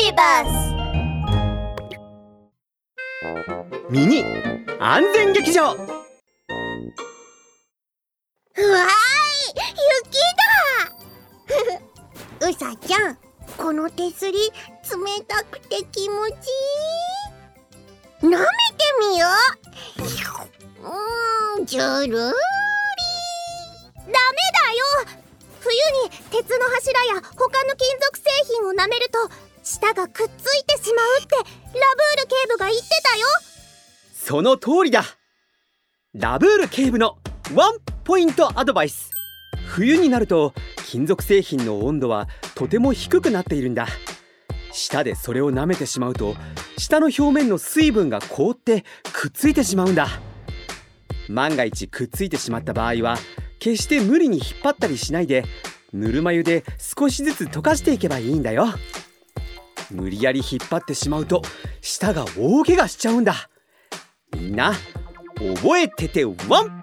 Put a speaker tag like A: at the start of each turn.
A: ビバ
B: スミニ安全劇場。
A: うわーい雪だ。うさちゃんこの手すり冷たくて気持ちいい。舐めてみよう。うんじゅるりダメだよ。冬に鉄の柱や他の金属製品を舐めると舌がくっついてしまうってラブール警部が言ってたよ。
B: その通りだ。ラブール警部のワンポイントアドバイス。冬になると金属製品の温度はとても低くなっているんだ。舌でそれを舐めてしまうと舌の表面の水分が凍ってくっついてしまうんだ。万が一くっついてしまった場合は決して無理に引っ張ったりしないでぬるま湯で少しずつ溶かしていけばいいんだよ。無理やり引っ張ってしまうと舌が大怪我しちゃうんだ。みんな覚えててワン！